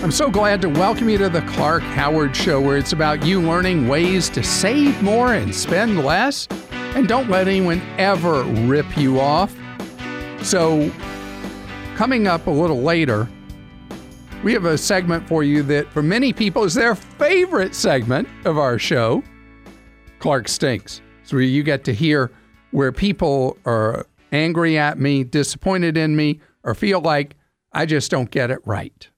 I'm so glad to welcome you to the Clark Howard Show, where it's about you learning ways to save more and spend less. And don't let anyone ever rip you off. So, coming up a little later, we have a segment for you that, for many people, is their favorite segment of our show Clark Stinks. So, you get to hear where people are angry at me, disappointed in me, or feel like I just don't get it right.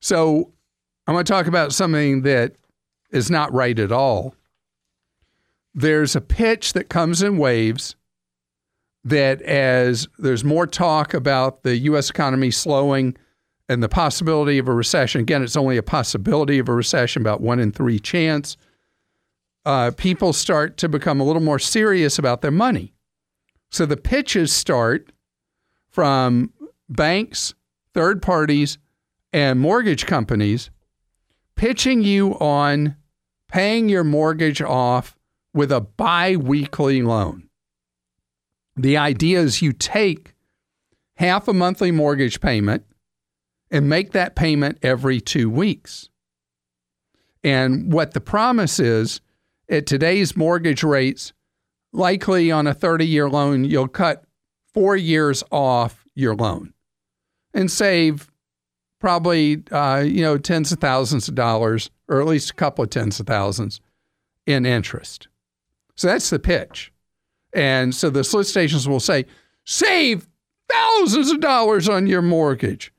So I'm going to talk about something that is not right at all. There's a pitch that comes in waves that as there's more talk about the US economy slowing and the possibility of a recession, again, it's only a possibility of a recession, about one in three chance, uh, people start to become a little more serious about their money. So the pitches start from banks, third parties, and mortgage companies pitching you on paying your mortgage off with a bi weekly loan. The idea is you take half a monthly mortgage payment and make that payment every two weeks. And what the promise is at today's mortgage rates, likely on a 30 year loan, you'll cut four years off your loan and save probably uh, you know tens of thousands of dollars, or at least a couple of tens of thousands in interest. So that's the pitch. And so the solicitations will say, save thousands of dollars on your mortgage.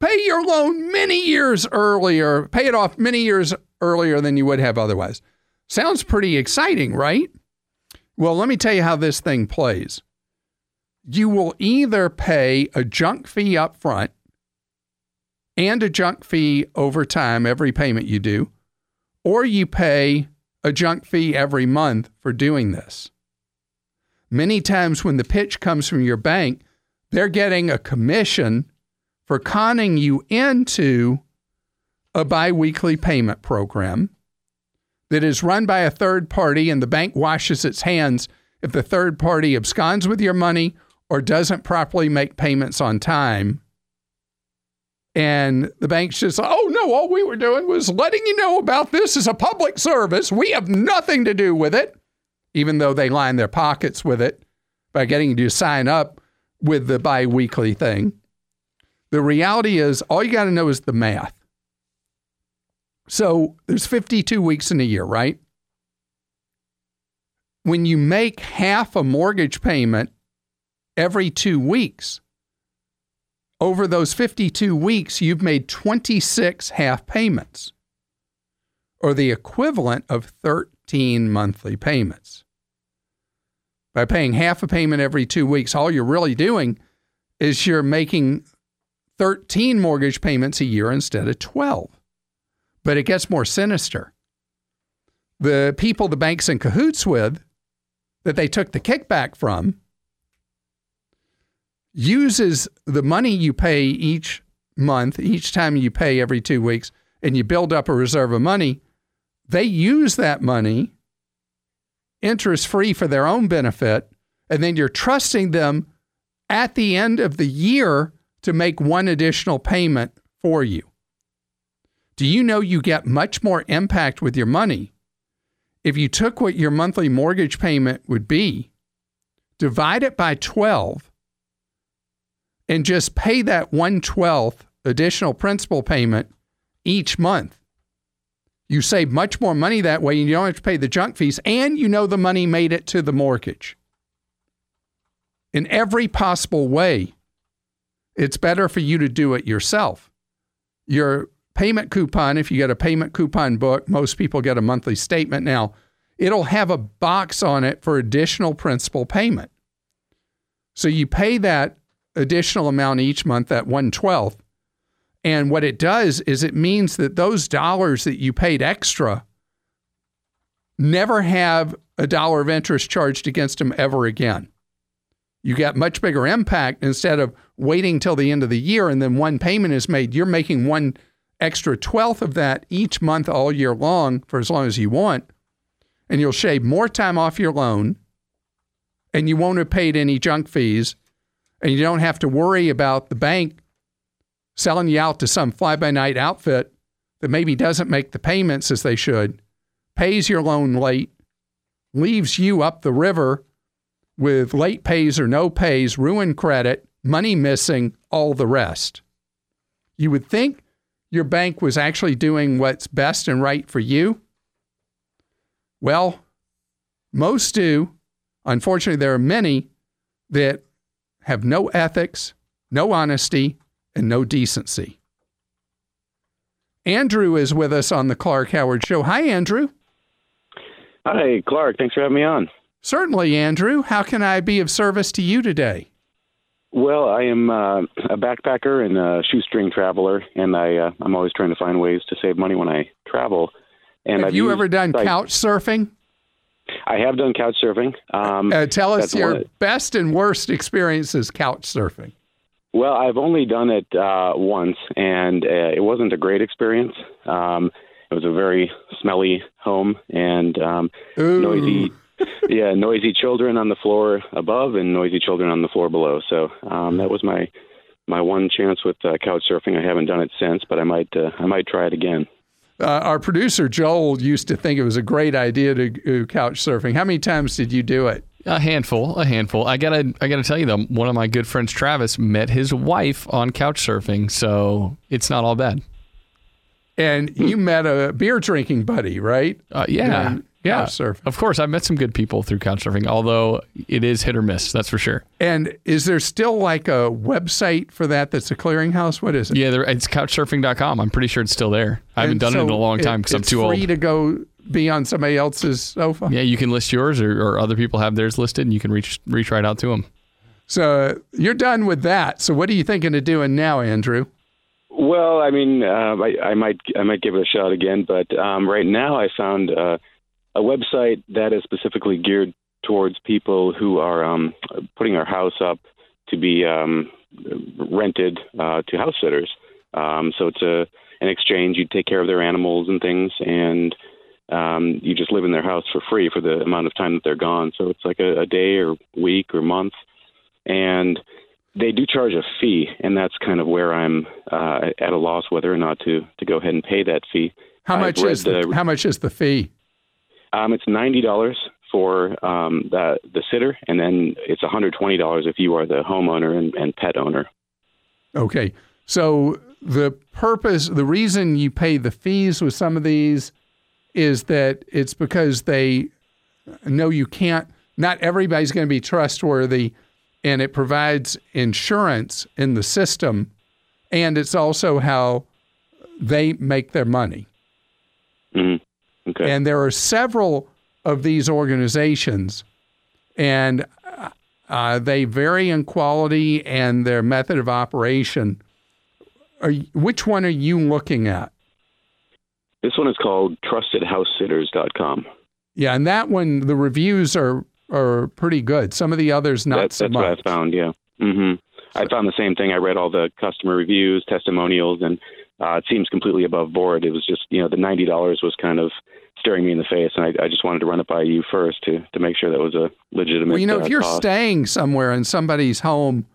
Pay your loan many years earlier, pay it off many years earlier than you would have otherwise. Sounds pretty exciting, right? Well, let me tell you how this thing plays. You will either pay a junk fee up front and a junk fee over time, every payment you do, or you pay a junk fee every month for doing this. Many times when the pitch comes from your bank, they're getting a commission for conning you into a biweekly payment program that is run by a third party, and the bank washes its hands if the third party absconds with your money or doesn't properly make payments on time and the bank's just, oh no, all we were doing was letting you know about this as a public service. We have nothing to do with it, even though they line their pockets with it by getting you to sign up with the bi weekly thing. The reality is, all you got to know is the math. So there's 52 weeks in a year, right? When you make half a mortgage payment every two weeks, over those 52 weeks, you've made 26 half payments, or the equivalent of 13 monthly payments. By paying half a payment every two weeks, all you're really doing is you're making 13 mortgage payments a year instead of 12. But it gets more sinister. The people the bank's in cahoots with, that they took the kickback from, uses the money you pay each month, each time you pay every two weeks, and you build up a reserve of money, they use that money interest free for their own benefit. And then you're trusting them at the end of the year to make one additional payment for you. Do you know you get much more impact with your money if you took what your monthly mortgage payment would be, divide it by 12, and just pay that 112th additional principal payment each month. You save much more money that way and you don't have to pay the junk fees, and you know the money made it to the mortgage. In every possible way, it's better for you to do it yourself. Your payment coupon, if you get a payment coupon book, most people get a monthly statement now, it'll have a box on it for additional principal payment. So you pay that additional amount each month, that 112th. And what it does is it means that those dollars that you paid extra never have a dollar of interest charged against them ever again. You get much bigger impact instead of waiting till the end of the year and then one payment is made. You're making one extra twelfth of that each month all year long for as long as you want. And you'll shave more time off your loan and you won't have paid any junk fees and you don't have to worry about the bank selling you out to some fly by night outfit that maybe doesn't make the payments as they should, pays your loan late, leaves you up the river with late pays or no pays, ruined credit, money missing, all the rest. You would think your bank was actually doing what's best and right for you. Well, most do. Unfortunately, there are many that have no ethics, no honesty, and no decency. Andrew is with us on the Clark Howard Show. Hi, Andrew. Hi, Clark. Thanks for having me on. Certainly, Andrew. How can I be of service to you today? Well, I am uh, a backpacker and a shoestring traveler, and I uh, I'm always trying to find ways to save money when I travel. And have I've you ever done like, couch surfing? I have done couch surfing. Um, uh, tell us your one- best and worst experiences couch surfing. Well, I've only done it uh, once, and uh, it wasn't a great experience. Um, it was a very smelly home and um, noisy. yeah, noisy children on the floor above and noisy children on the floor below. So um, that was my my one chance with uh, couch surfing. I haven't done it since, but I might uh, I might try it again. Uh, our producer Joel used to think it was a great idea to do couch surfing. How many times did you do it? A handful, a handful. I gotta, I gotta tell you though, one of my good friends, Travis, met his wife on couch surfing, so it's not all bad. And you met a beer drinking buddy, right? Uh, yeah, yeah. couch surfing. Of course, I've met some good people through couch surfing, although it is hit or miss. That's for sure. And is there still like a website for that that's a clearinghouse? What is it? Yeah, there, it's couchsurfing.com. I'm pretty sure it's still there. I haven't And done it in a long time it- because I'm too old. It's free to go be on somebody else's sofa. Yeah, you can list yours, or, or other people have theirs listed, and you can reach reach right out to them. So you're done with that. So what are you thinking of doing now, Andrew? Well, I mean, uh, I, I might I might give it a shot again, but um, right now I found uh, a website that is specifically geared towards people who are um, putting their house up to be um, rented uh, to house sitters. Um, so it's a an exchange. You take care of their animals and things, and um, you just live in their house for free for the amount of time that they're gone. So it's like a, a day or week or month, and they do charge a fee, and that's kind of where I'm uh, at a loss whether or not to to go ahead and pay that fee. How I've much is the, the- how much is the fee? Um, it's ninety dollars for um, the the sitter, and then it's one hundred twenty dollars if you are the homeowner and, and pet owner. Okay. So the purpose, the reason you pay the fees with some of these is that it's because they know you can't, not everybody's going to be trustworthy, and it provides insurance in the system. And it's also how they make their money. Okay. And there are several of these organizations, and uh, they vary in quality and their method of operation. Are which one are you looking at? this one is called TrustedHouseSitters.com. Yeah, and that one, the reviews are are pretty good. Some of the others, not That, so that's much. what I found. Yeah. Mm-hmm. I found the same thing. I read all the customer reviews, testimonials, and uh, it seems completely above board. It was just you know the ninety dollars was kind of staring me in the face, and I, I just wanted to run it by you first to to make sure that was a legitimate. Well, you know, uh, if you're cost. staying somewhere in somebody's home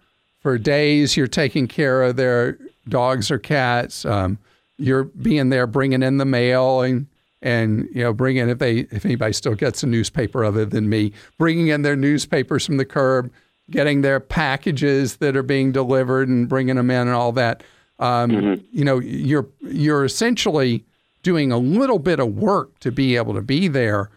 for days, you're taking care of their dogs or cats. Um, you're being there, bringing in the mail, and and you know, bringing if they if anybody still gets a newspaper other than me, bringing in their newspapers from the curb, getting their packages that are being delivered, and bringing them in, and all that. Um, You know, you're you're essentially doing a little bit of work to be able to be there,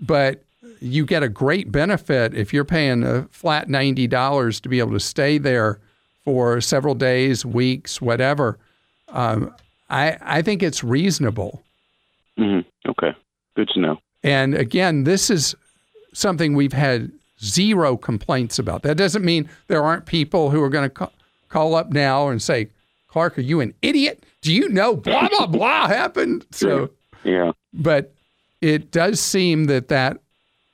but you get a great benefit if you're paying a flat ninety dollars to be able to stay there for several days, weeks, whatever. Um, I I think it's reasonable. Mhm. Okay, good to know. And again, this is something we've had zero complaints about. That doesn't mean there aren't people who are going to ca- call up now and say, "Clark, are you an idiot? Do you know blah blah blah happened?" So, Yeah. but it does seem that that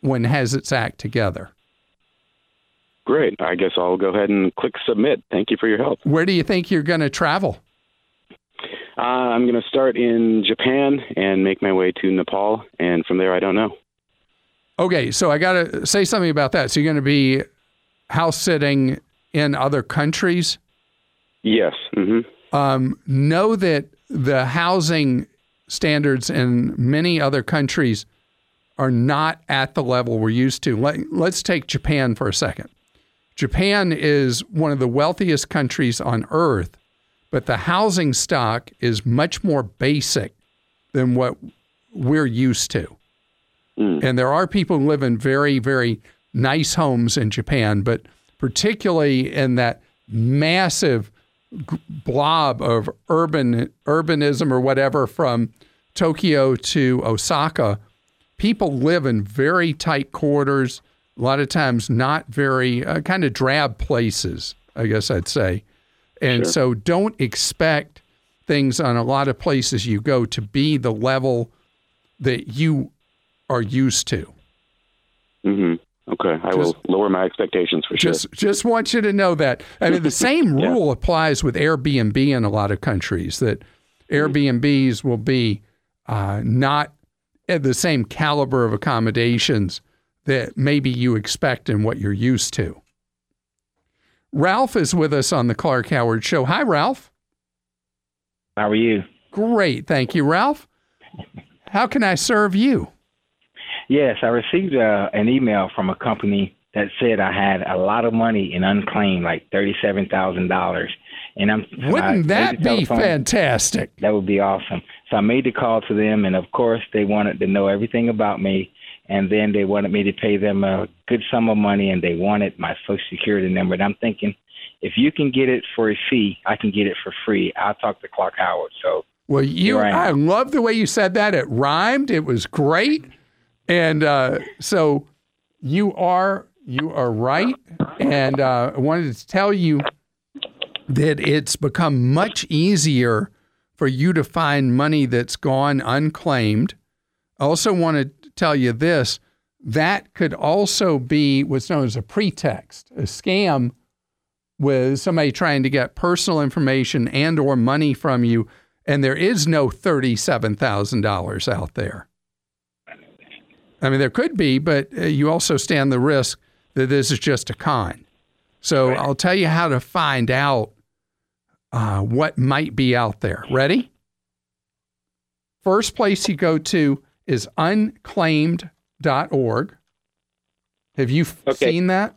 one has its act together. Great. I guess I'll go ahead and click submit. Thank you for your help. Where do you think you're going to travel? Uh, I'm going to start in Japan and make my way to Nepal, and from there, I don't know. Okay, so I got to say something about that. So you're going to be house sitting in other countries. Yes. hmm Um, know that the housing standards in many other countries are not at the level we're used to. Let, let's take Japan for a second. Japan is one of the wealthiest countries on earth, but the housing stock is much more basic than what we're used to. Mm. And there are people who live in very, very nice homes in Japan, but particularly in that massive blob of urban urbanism or whatever from Tokyo to Osaka, people live in very tight quarters. A lot of times, not very uh, kind of drab places. I guess I'd say, and sure. so don't expect things on a lot of places you go to be the level that you are used to. Mm-hmm. Okay, I just, will lower my expectations for just, sure. Just want you to know that. I mean, the same yeah. rule applies with Airbnb in a lot of countries. That Airbnbs will be uh, not at the same caliber of accommodations that maybe you expect and what you're used to. Ralph is with us on the Clark Howard Show. Hi, Ralph. How are you? Great, thank you, Ralph. How can I serve you? Yes, I received uh, an email from a company that said I had a lot of money in unclaimed, like thirty-seven thousand dollars. And I'm wouldn't I that be fantastic? That would be awesome. So I made the call to them, and of course they wanted to know everything about me, and then they wanted me to pay them a good sum of money, and they wanted my social security number. And I'm thinking, if you can get it for a fee, I can get it for free. I'll talk to Clark Howard. So well, you, I, I love the way you said that. It rhymed. It was great. And uh, so you are you are right, and uh, I wanted to tell you that it's become much easier for you to find money that's gone unclaimed. I also want to tell you this that could also be what's known as a pretext, a scam with somebody trying to get personal information and or money from you and there is no $37,000 out there. I mean, there could be, but uh, you also stand the risk that this is just a con. So right. I'll tell you how to find out uh, what might be out there. Ready? First place you go to is unclaimed.org. Have you okay. seen that?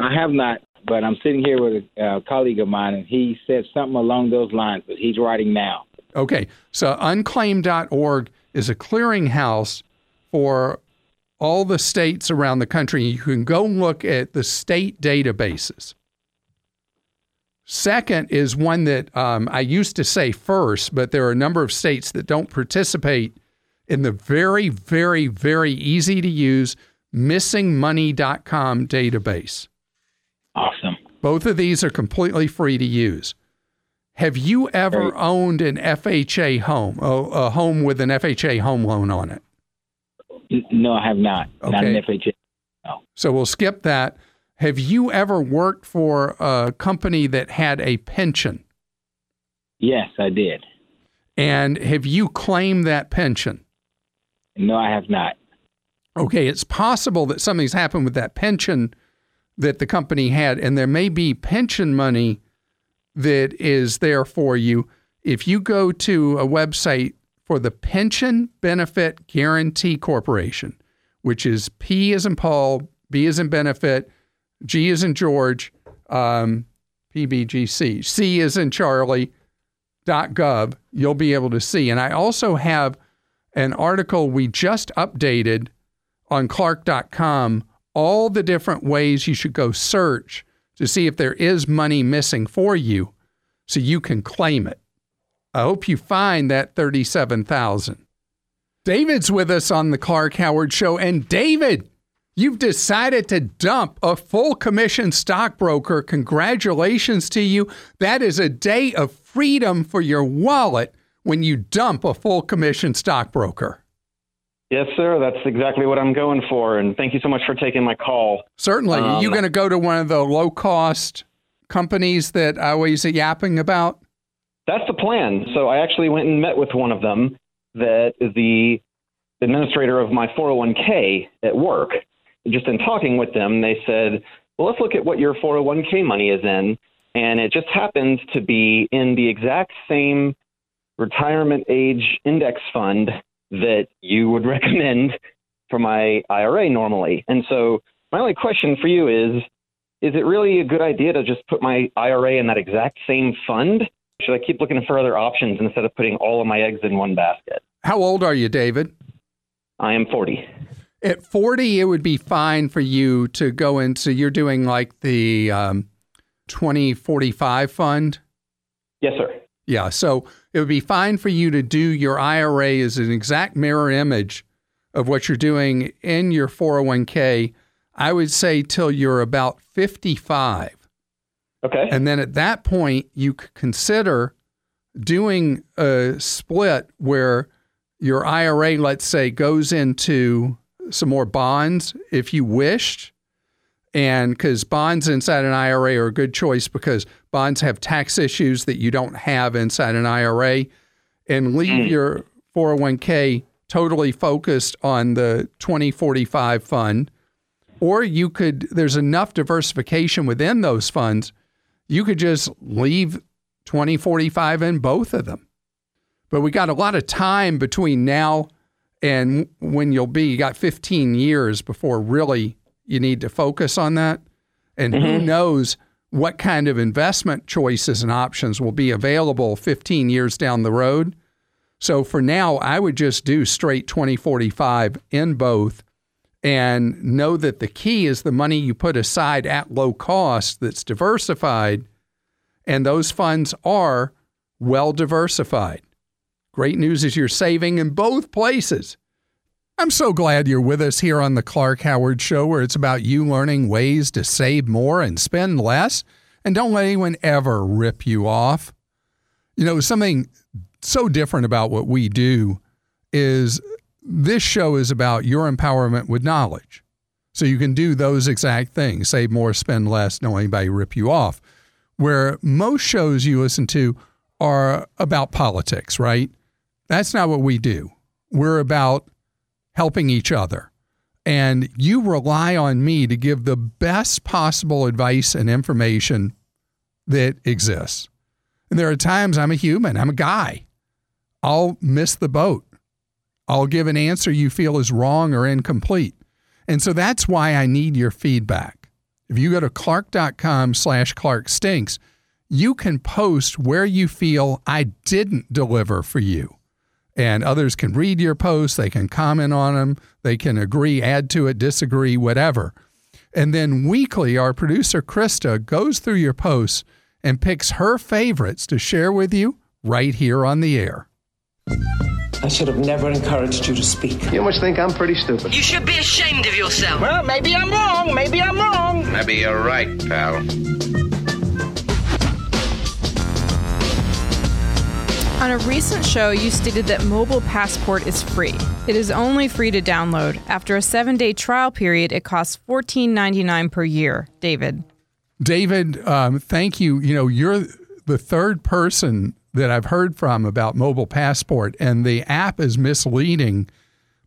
I have not, but I'm sitting here with a uh, colleague of mine, and he said something along those lines, but he's writing now. Okay, so unclaimed.org is a clearinghouse for all the states around the country. You can go look at the state databases. Second is one that um, I used to say first, but there are a number of states that don't participate in the very, very, very easy to use missingmoney.com database. Awesome. Both of these are completely free to use. Have you ever owned an FHA home, a, a home with an FHA home loan on it? No, I have not. Okay. Not an FHA. No. So we'll skip that. Have you ever worked for a company that had a pension? Yes, I did. And have you claimed that pension? No, I have not. Okay, it's possible that something's happened with that pension that the company had, and there may be pension money that is there for you. If you go to a website for the Pension Benefit Guarantee Corporation, which is P as in Paul, B as in Benefit, G as in George, um, PBGC, C as in Charlie, .gov, you'll be able to see. And I also have an article we just updated on Clark.com, all the different ways you should go search to see if there is money missing for you so you can claim it. I hope you find that 37,000. David's with us on the Clark Howard show and David, you've decided to dump a full commission stockbroker. Congratulations to you. That is a day of freedom for your wallet when you dump a full commission stockbroker. Yes, sir. That's exactly what I'm going for. And thank you so much for taking my call. Certainly. Um, Are you going to go to one of the low cost companies that I was yapping about? That's the plan. So I actually went and met with one of them that is the administrator of my 401k at work. Just in talking with them, they said, well, let's look at what your 401k money is in and it just happens to be in the exact same retirement age index fund that you would recommend for my IRA normally. And so my only question for you is is it really a good idea to just put my IRA in that exact same fund? Should I keep looking for other options instead of putting all of my eggs in one basket? How old are you, David? I am 40. At 40, it would be fine for you to go into, you're doing like the um, 2045 fund? Yes, sir. Yeah. So it would be fine for you to do your IRA as an exact mirror image of what you're doing in your 401k. I would say till you're about 55. Okay. And then at that point, you could consider doing a split where your IRA, let's say, goes into some more bonds if you wished. And because bonds inside an IRA are a good choice because bonds have tax issues that you don't have inside an IRA. And leave Mm. your 401k totally focused on the 2045 fund. Or you could, there's enough diversification within those funds, you could just leave 2045 in both of them. But we got a lot of time between now and when you'll be, you got 15 years before really you need to focus on that. And who mm-hmm. knows what kind of investment choices and options will be available 15 years down the road. So for now, I would just do straight 2045 in both and know that the key is the money you put aside at low cost that's diversified. And those funds are well diversified. Great news is you're saving in both places. I'm so glad you're with us here on the Clark Howard Show, where it's about you learning ways to save more and spend less. And don't let anyone ever rip you off. You know, something so different about what we do is this show is about your empowerment with knowledge. So you can do those exact things save more, spend less, don't anybody rip you off. Where most shows you listen to are about politics, right? That's not what we do. We're about helping each other. And you rely on me to give the best possible advice and information that exists. And there are times I'm a human, I'm a guy. I'll miss the boat. I'll give an answer you feel is wrong or incomplete. And so that's why I need your feedback. If you go to clark.com slash clark stinks, you can post where you feel I didn't deliver for you. And others can read your posts, they can comment on them, they can agree, add to it, disagree, whatever. And then weekly, our producer Christa goes through your posts and picks her favorites to share with you right here on the air. I should have never encouraged you to speak. You must think I'm pretty stupid. You should be ashamed of yourself. Well, maybe I'm wrong. Maybe I'm wrong. Maybe you're right, pal. On a recent show, you stated that Mobile Passport is free. It is only free to download. After a seven day trial period, it costs $14.99 per year. David. David, um, thank you. You know, you're the third person that I've heard from about Mobile Passport, and the app is misleading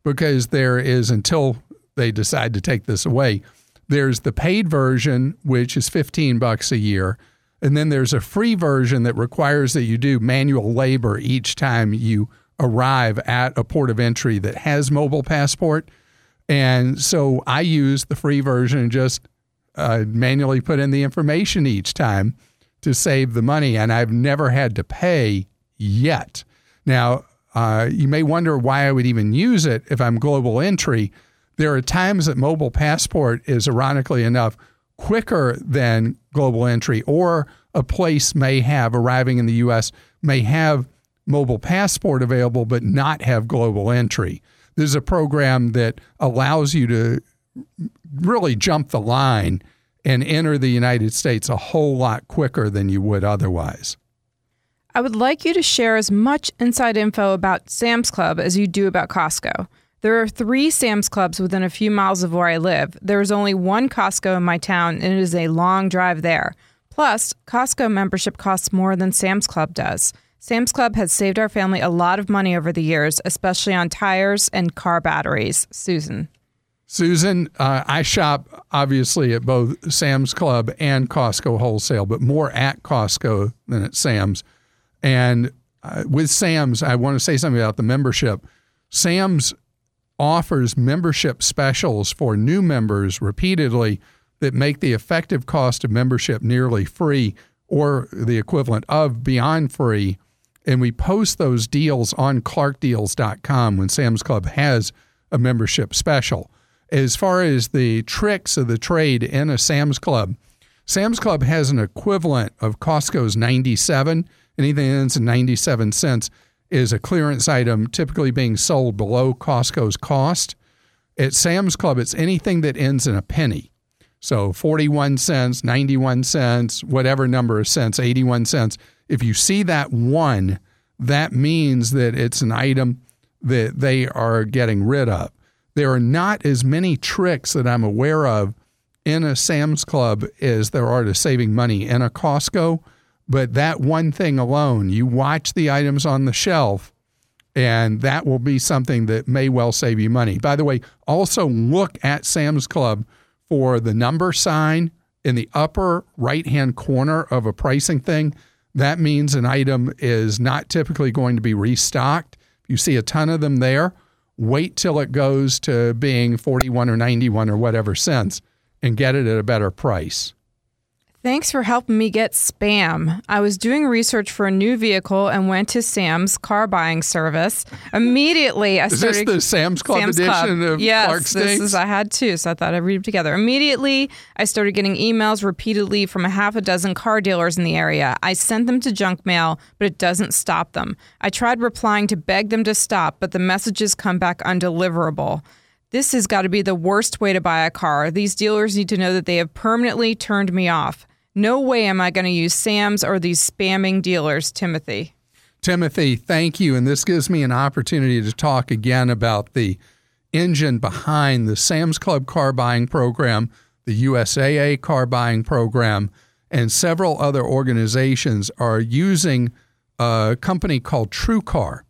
because there is, until they decide to take this away, there's the paid version, which is 15 bucks a year. And then there's a free version that requires that you do manual labor each time you arrive at a port of entry that has mobile passport. And so I use the free version and just uh, manually put in the information each time to save the money. And I've never had to pay yet. Now, uh, you may wonder why I would even use it if I'm global entry. There are times that mobile passport is, ironically enough, quicker than global entry, or a place may have, arriving in the US, may have mobile passport available but not have global entry. This is a program that allows you to really jump the line and enter the United States a whole lot quicker than you would otherwise. I would like you to share as much inside info about Sam's Club as you do about Costco. There are three Sam's Clubs within a few miles of where I live. There is only one Costco in my town, and it is a long drive there. Plus, Costco membership costs more than Sam's Club does. Sam's Club has saved our family a lot of money over the years, especially on tires and car batteries. Susan. Susan, uh, I shop obviously at both Sam's Club and Costco wholesale, but more at Costco than at Sam's. And uh, with Sam's, I want to say something about the membership. Sam's offers membership specials for new members repeatedly that make the effective cost of membership nearly free or the equivalent of beyond free. And we post those deals on clarkdeals.com when Sam's Club has a membership special as far as the tricks of the trade in a Sam's Club, Sam's Club has an equivalent of Costco's 97. Anything that ends in 97 cents is a clearance item typically being sold below Costco's cost. At Sam's Club, it's anything that ends in a penny. So 41 cents, 91 cents, whatever number of cents, 81 cents. If you see that one, that means that it's an item that they are getting rid of. There are not as many tricks that I'm aware of in a Sam's Club as there are to saving money in a Costco. But that one thing alone, you watch the items on the shelf, and that will be something that may well save you money. By the way, also look at Sam's Club for the number sign in the upper right hand corner of a pricing thing. That means an item is not typically going to be restocked. If you see a ton of them there, wait till it goes to being 41 or 91 or whatever cents and get it at a better price. Thanks for helping me get spam. I was doing research for a new vehicle and went to Sam's car buying service. Immediately, I is started. this the Sam's Club Sam's edition Club. of yes, Clark this is. I had two, so I thought I'd read them together. Immediately, I started getting emails repeatedly from a half a dozen car dealers in the area. I sent them to junk mail, but it doesn't stop them. I tried replying to beg them to stop, but the messages come back undeliverable. This has got to be the worst way to buy a car. These dealers need to know that they have permanently turned me off. No way am I going to use Sam's or these spamming dealers, Timothy. Timothy, thank you. And this gives me an opportunity to talk again about the engine behind the Sam's Club car buying program, the USAA car buying program, and several other organizations are using a company called TrueCar.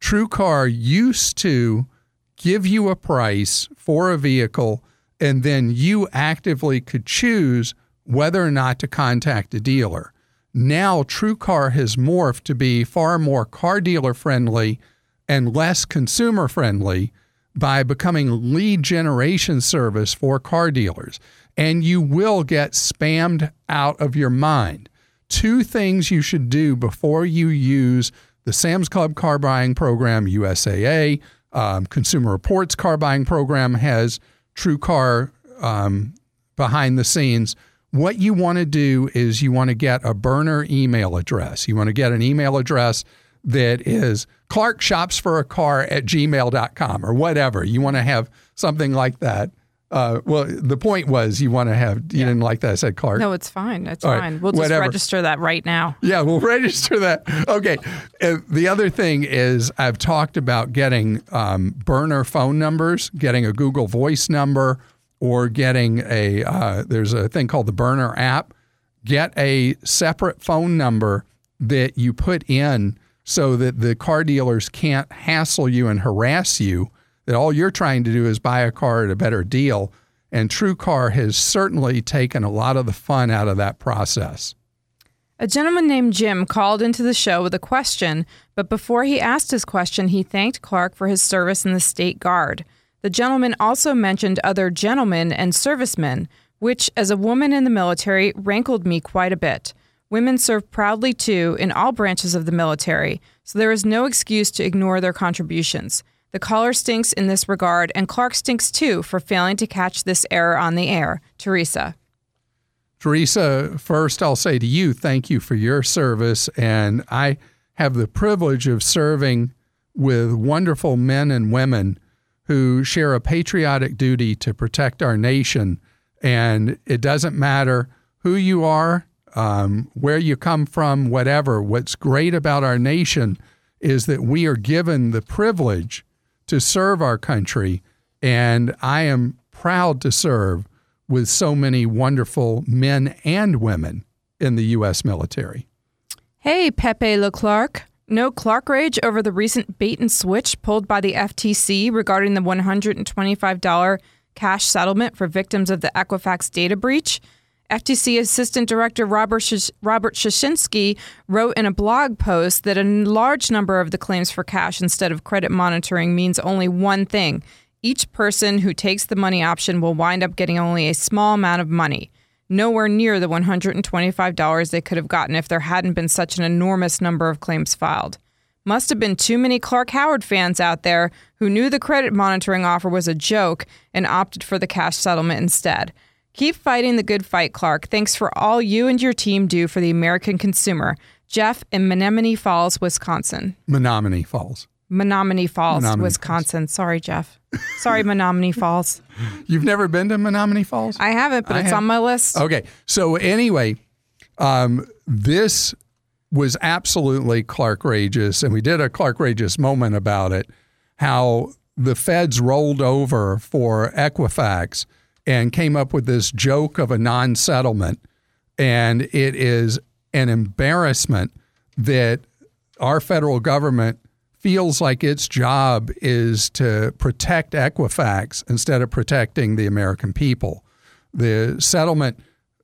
TrueCar used to give you a price for a vehicle, and then you actively could choose whether or not to contact a dealer. Now, TrueCar has morphed to be far more car dealer friendly and less consumer friendly by becoming lead generation service for car dealers. And you will get spammed out of your mind. Two things you should do before you use the Sam's Club car buying program, USAA, um, Consumer Reports car buying program has TrueCar um, behind the scenes what you want to do is you want to get a burner email address. You want to get an email address that is Clark shops for a car at gmail.com or whatever. You want to have something like that. Uh, well, the point was you want to have, you yeah. didn't like that. I said Clark. No, it's fine. It's All fine. Right. We'll just register that right now. Yeah, we'll register that. Okay. Uh, the other thing is I've talked about getting um, burner phone numbers, getting a Google Voice number or getting a uh, there's a thing called the burner app get a separate phone number that you put in so that the car dealers can't hassle you and harass you that all you're trying to do is buy a car at a better deal and TrueCar has certainly taken a lot of the fun out of that process. A gentleman named Jim called into the show with a question, but before he asked his question, he thanked Clark for his service in the State Guard. The gentleman also mentioned other gentlemen and servicemen, which, as a woman in the military, rankled me quite a bit. Women serve proudly too in all branches of the military, so there is no excuse to ignore their contributions. The caller stinks in this regard, and Clark stinks too for failing to catch this error on the air. Teresa. Teresa, first I'll say to you, thank you for your service. And I have the privilege of serving with wonderful men and women who share a patriotic duty to protect our nation. And it doesn't matter who you are, um, where you come from, whatever. What's great about our nation is that we are given the privilege to serve our country. And I am proud to serve with so many wonderful men and women in the U.S. military. Hey, Pepe Leclerc. No Clark rage over the recent bait and switch pulled by the FTC regarding the $125 cash settlement for victims of the Equifax data breach. FTC Assistant Director Robert Sh- Robert Schoshinski wrote in a blog post that a large number of the claims for cash instead of credit monitoring means only one thing. Each person who takes the money option will wind up getting only a small amount of money, nowhere near the $125 they could have gotten if there hadn't been such an enormous number of claims filed. Must have been too many Clark Howard fans out there who knew the credit monitoring offer was a joke and opted for the cash settlement instead. Keep fighting the good fight, Clark. Thanks for all you and your team do for the American consumer. Jeff in Menomonee Falls, Wisconsin. Menomonee Falls. Menomonee Falls, Menomonee Wisconsin. Sorry, Jeff. Sorry, Menomonee Falls. You've never been to Menomonee Falls? I haven't, but I it's have. on my list. Okay. So anyway, um, this was absolutely Clark Rageous, and we did a Clark Rageous moment about it. How the feds rolled over for Equifax and came up with this joke of a non-settlement, and it is an embarrassment that our federal government feels like its job is to protect Equifax instead of protecting the American people. The settlement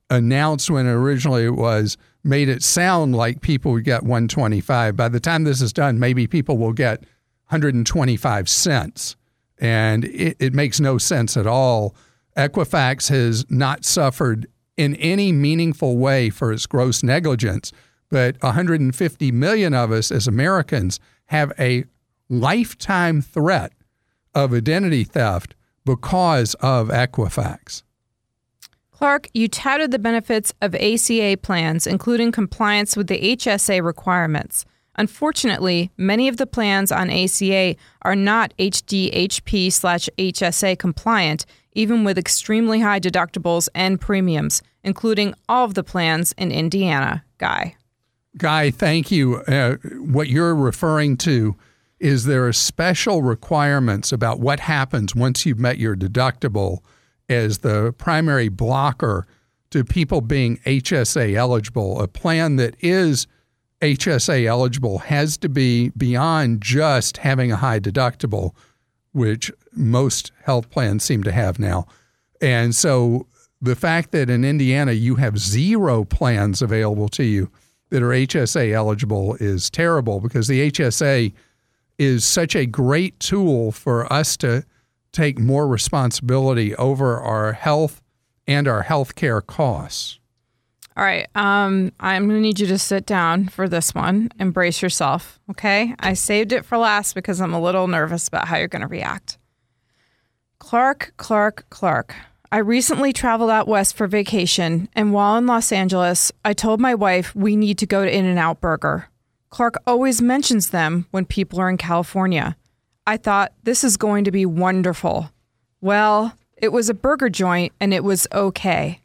announced when originally it was made it sound like people would get 125. By the time this is done, maybe people will get 125 cents. And it, it makes no sense at all. Equifax has not suffered in any meaningful way for its gross negligence, but 150 million of us as Americans have a lifetime threat of identity theft because of Equifax. Clark, you touted the benefits of ACA plans, including compliance with the HSA requirements. Unfortunately, many of the plans on ACA are not HDHP slash HSA compliant, even with extremely high deductibles and premiums, including all of the plans in Indiana. Guy. Guy, thank you. Uh, what you're referring to is there are special requirements about what happens once you've met your deductible as the primary blocker to people being HSA eligible. A plan that is HSA eligible has to be beyond just having a high deductible, which most health plans seem to have now. And so the fact that in Indiana you have zero plans available to you that are HSA eligible is terrible because the HSA is such a great tool for us to take more responsibility over our health and our health care costs. All right. Um, I'm going to need you to sit down for this one Embrace yourself. Okay. I saved it for last because I'm a little nervous about how you're going to react. Clark, Clark, Clark. I recently traveled out west for vacation, and while in Los Angeles, I told my wife we need to go to In N Out Burger. Clark always mentions them when people are in California. I thought this is going to be wonderful. Well, it was a burger joint and it was okay.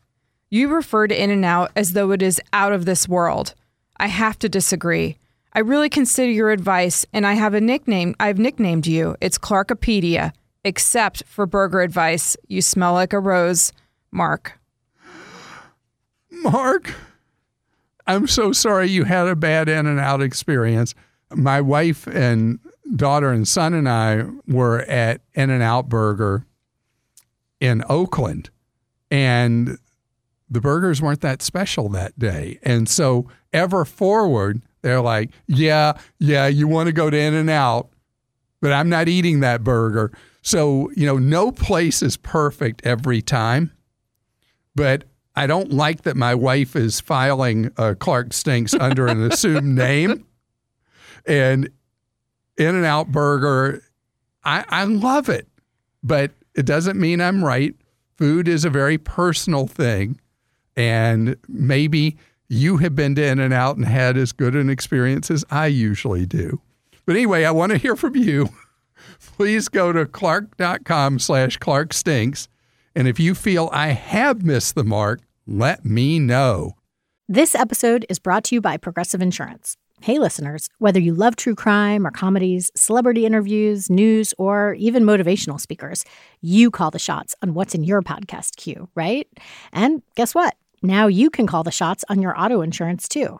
You refer to In N Out as though it is out of this world. I have to disagree. I really consider your advice, and I have a nickname. I've nicknamed you. It's Clarkopedia, except for burger advice. You smell like a rose, Mark. Mark, I'm so sorry you had a bad in and out experience. My wife and daughter and son and I were at In and Out Burger in Oakland, and the burgers weren't that special that day. And so, ever forward, they're like, Yeah, yeah, you want to go to In and Out, but I'm not eating that burger. So, you know, no place is perfect every time, but I don't like that my wife is filing uh, Clark Stinks under an assumed name. And In and Out Burger, I, I love it, but it doesn't mean I'm right. Food is a very personal thing. And maybe you have been to In and Out and had as good an experience as I usually do. But anyway, I want to hear from you. Please go to clark.com slash Clark Stinks. And if you feel I have missed the mark, let me know. This episode is brought to you by Progressive Insurance. Hey, listeners, whether you love true crime or comedies, celebrity interviews, news, or even motivational speakers, you call the shots on what's in your podcast queue, right? And guess what? Now you can call the shots on your auto insurance too.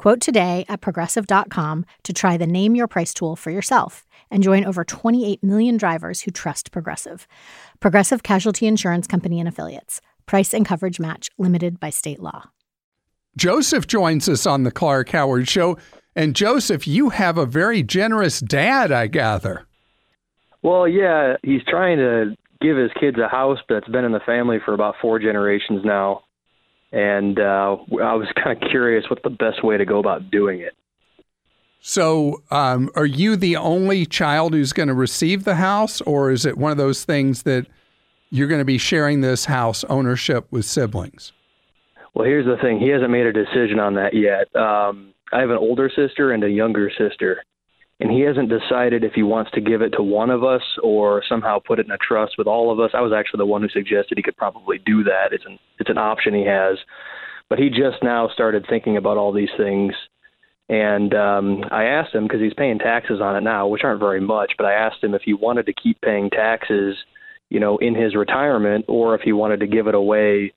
Quote today at progressive.com to try the Name Your Price tool for yourself and join over 28 million drivers who trust Progressive. Progressive Casualty Insurance Company and Affiliates. Price and coverage match limited by state law. Joseph joins us on the Clark Howard Show. And Joseph, you have a very generous dad, I gather. Well, yeah, he's trying to give his kids a house that's been in the family for about four generations now and uh, I was kind of curious what the best way to go about doing it. So, um, are you the only child who's going to receive the house, or is it one of those things that you're going to be sharing this house ownership with siblings? Well, here's the thing: he hasn't made a decision on that yet. Um, I have an older sister and a younger sister, and he hasn't decided if he wants to give it to one of us or somehow put it in a trust with all of us. I was actually the one who suggested he could probably do that. It's an it's an option he has, but he just now started thinking about all these things. And um, I asked him because he's paying taxes on it now, which aren't very much. But I asked him if he wanted to keep paying taxes, you know, in his retirement, or if he wanted to give it away,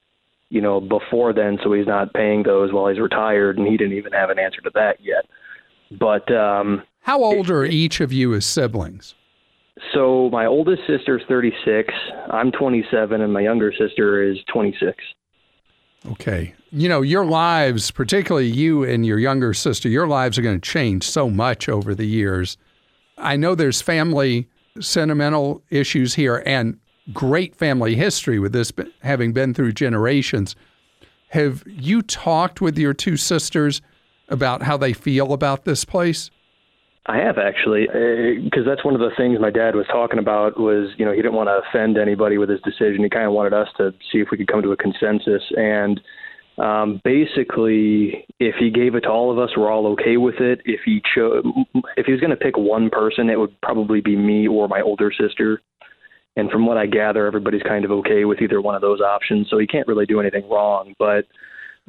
you know, before then, so he's not paying those while he's retired. And he didn't even have an answer to that yet. But um, how old are each of you as siblings? So my oldest sister is 36, I'm 27, and my younger sister is 26. Okay. You know, your lives, particularly you and your younger sister, your lives are going to change so much over the years. I know there's family sentimental issues here and great family history with this having been through generations. Have you talked with your two sisters about how they feel about this place? I have actually, because uh, that's one of the things my dad was talking about. Was you know he didn't want to offend anybody with his decision. He kind of wanted us to see if we could come to a consensus. And um, basically, if he gave it to all of us, we're all okay with it. If he chose, if he was going to pick one person, it would probably be me or my older sister. And from what I gather, everybody's kind of okay with either one of those options. So he can't really do anything wrong. But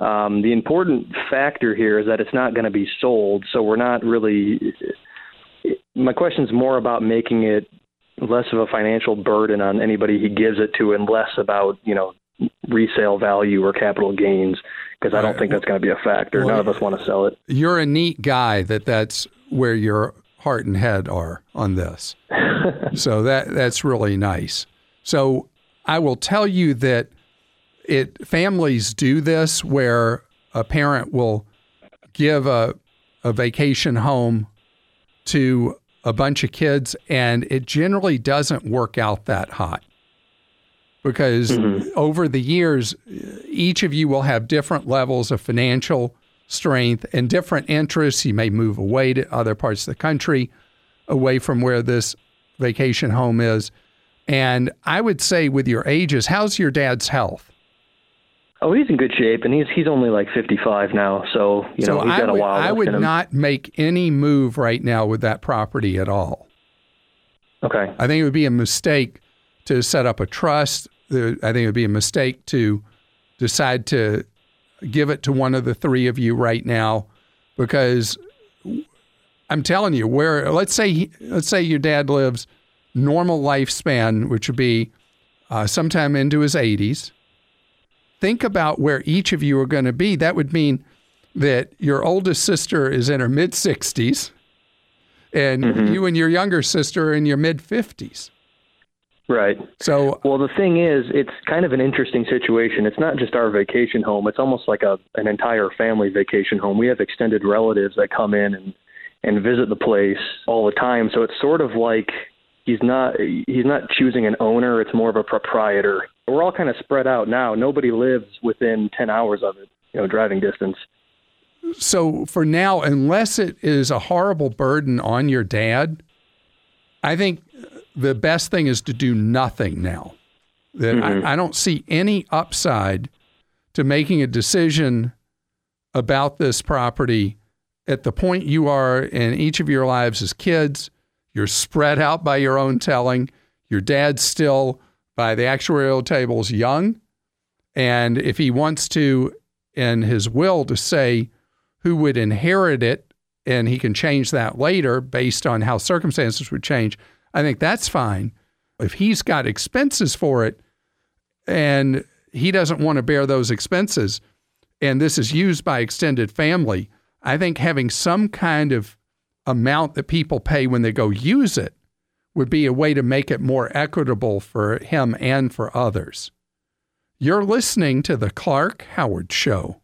um, the important factor here is that it's not going to be sold, so we're not really. My question is more about making it less of a financial burden on anybody he gives it to, and less about you know resale value or capital gains, because I don't think that's going to be a factor. Well, None of us want to sell it. You're a neat guy that that's where your heart and head are on this. so that that's really nice. So I will tell you that it families do this where a parent will give a a vacation home to a bunch of kids and it generally doesn't work out that hot. Because mm-hmm. over the years each of you will have different levels of financial strength and different interests. You may move away to other parts of the country away from where this vacation home is. And i would say with your ages how's your dad's health Oh, he's in good shape, and he's he's only like 55 now, so you so know he's got would, a while. I would not make any move right now with that property at all. Okay. I think it would be a mistake to set up a trust. I think it would be a mistake to decide to give it to one of the three of you right now, because I'm telling you, where let's say let's say your dad lives normal lifespan, which would be uh, sometime into his 80s think about where each of you are going to be. That would mean that your oldest sister is in her mid 60s and mm-hmm. you and your younger sister are in your mid 50s. Right. So, well, the thing is, it's kind of an interesting situation. It's not just our vacation home; it's almost like a an entire family vacation home. We have extended relatives that come in and and visit the place all the time. So it's sort of like he's not he's not choosing an owner; it's more of a proprietor we're all kind of spread out now. Nobody lives within 10 hours of it, you know, driving distance. So for now, unless it is a horrible burden on your dad, I think the best thing is to do nothing now. That mm-hmm. I, I don't see any upside to making a decision about this property at the point you are in each of your lives as kids. You're spread out by your own telling. Your dad's still by the actuarial tables young. And if he wants to, in his will, to say who would inherit it, and he can change that later based on how circumstances would change, I think that's fine. If he's got expenses for it and he doesn't want to bear those expenses, and this is used by extended family, I think having some kind of amount that people pay when they go use it would be a way to make it more equitable for him and for others. You're listening to The Clark Howard Show.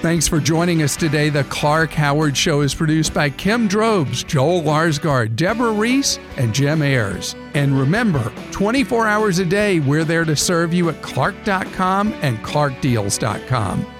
Thanks for joining us today. The Clark Howard Show is produced by Kim Drobes, Joel Larsgaard, Deborah Reese, and Jim Ayers. And remember, 24 hours a day, we're there to serve you at clark.com and clarkdeals.com.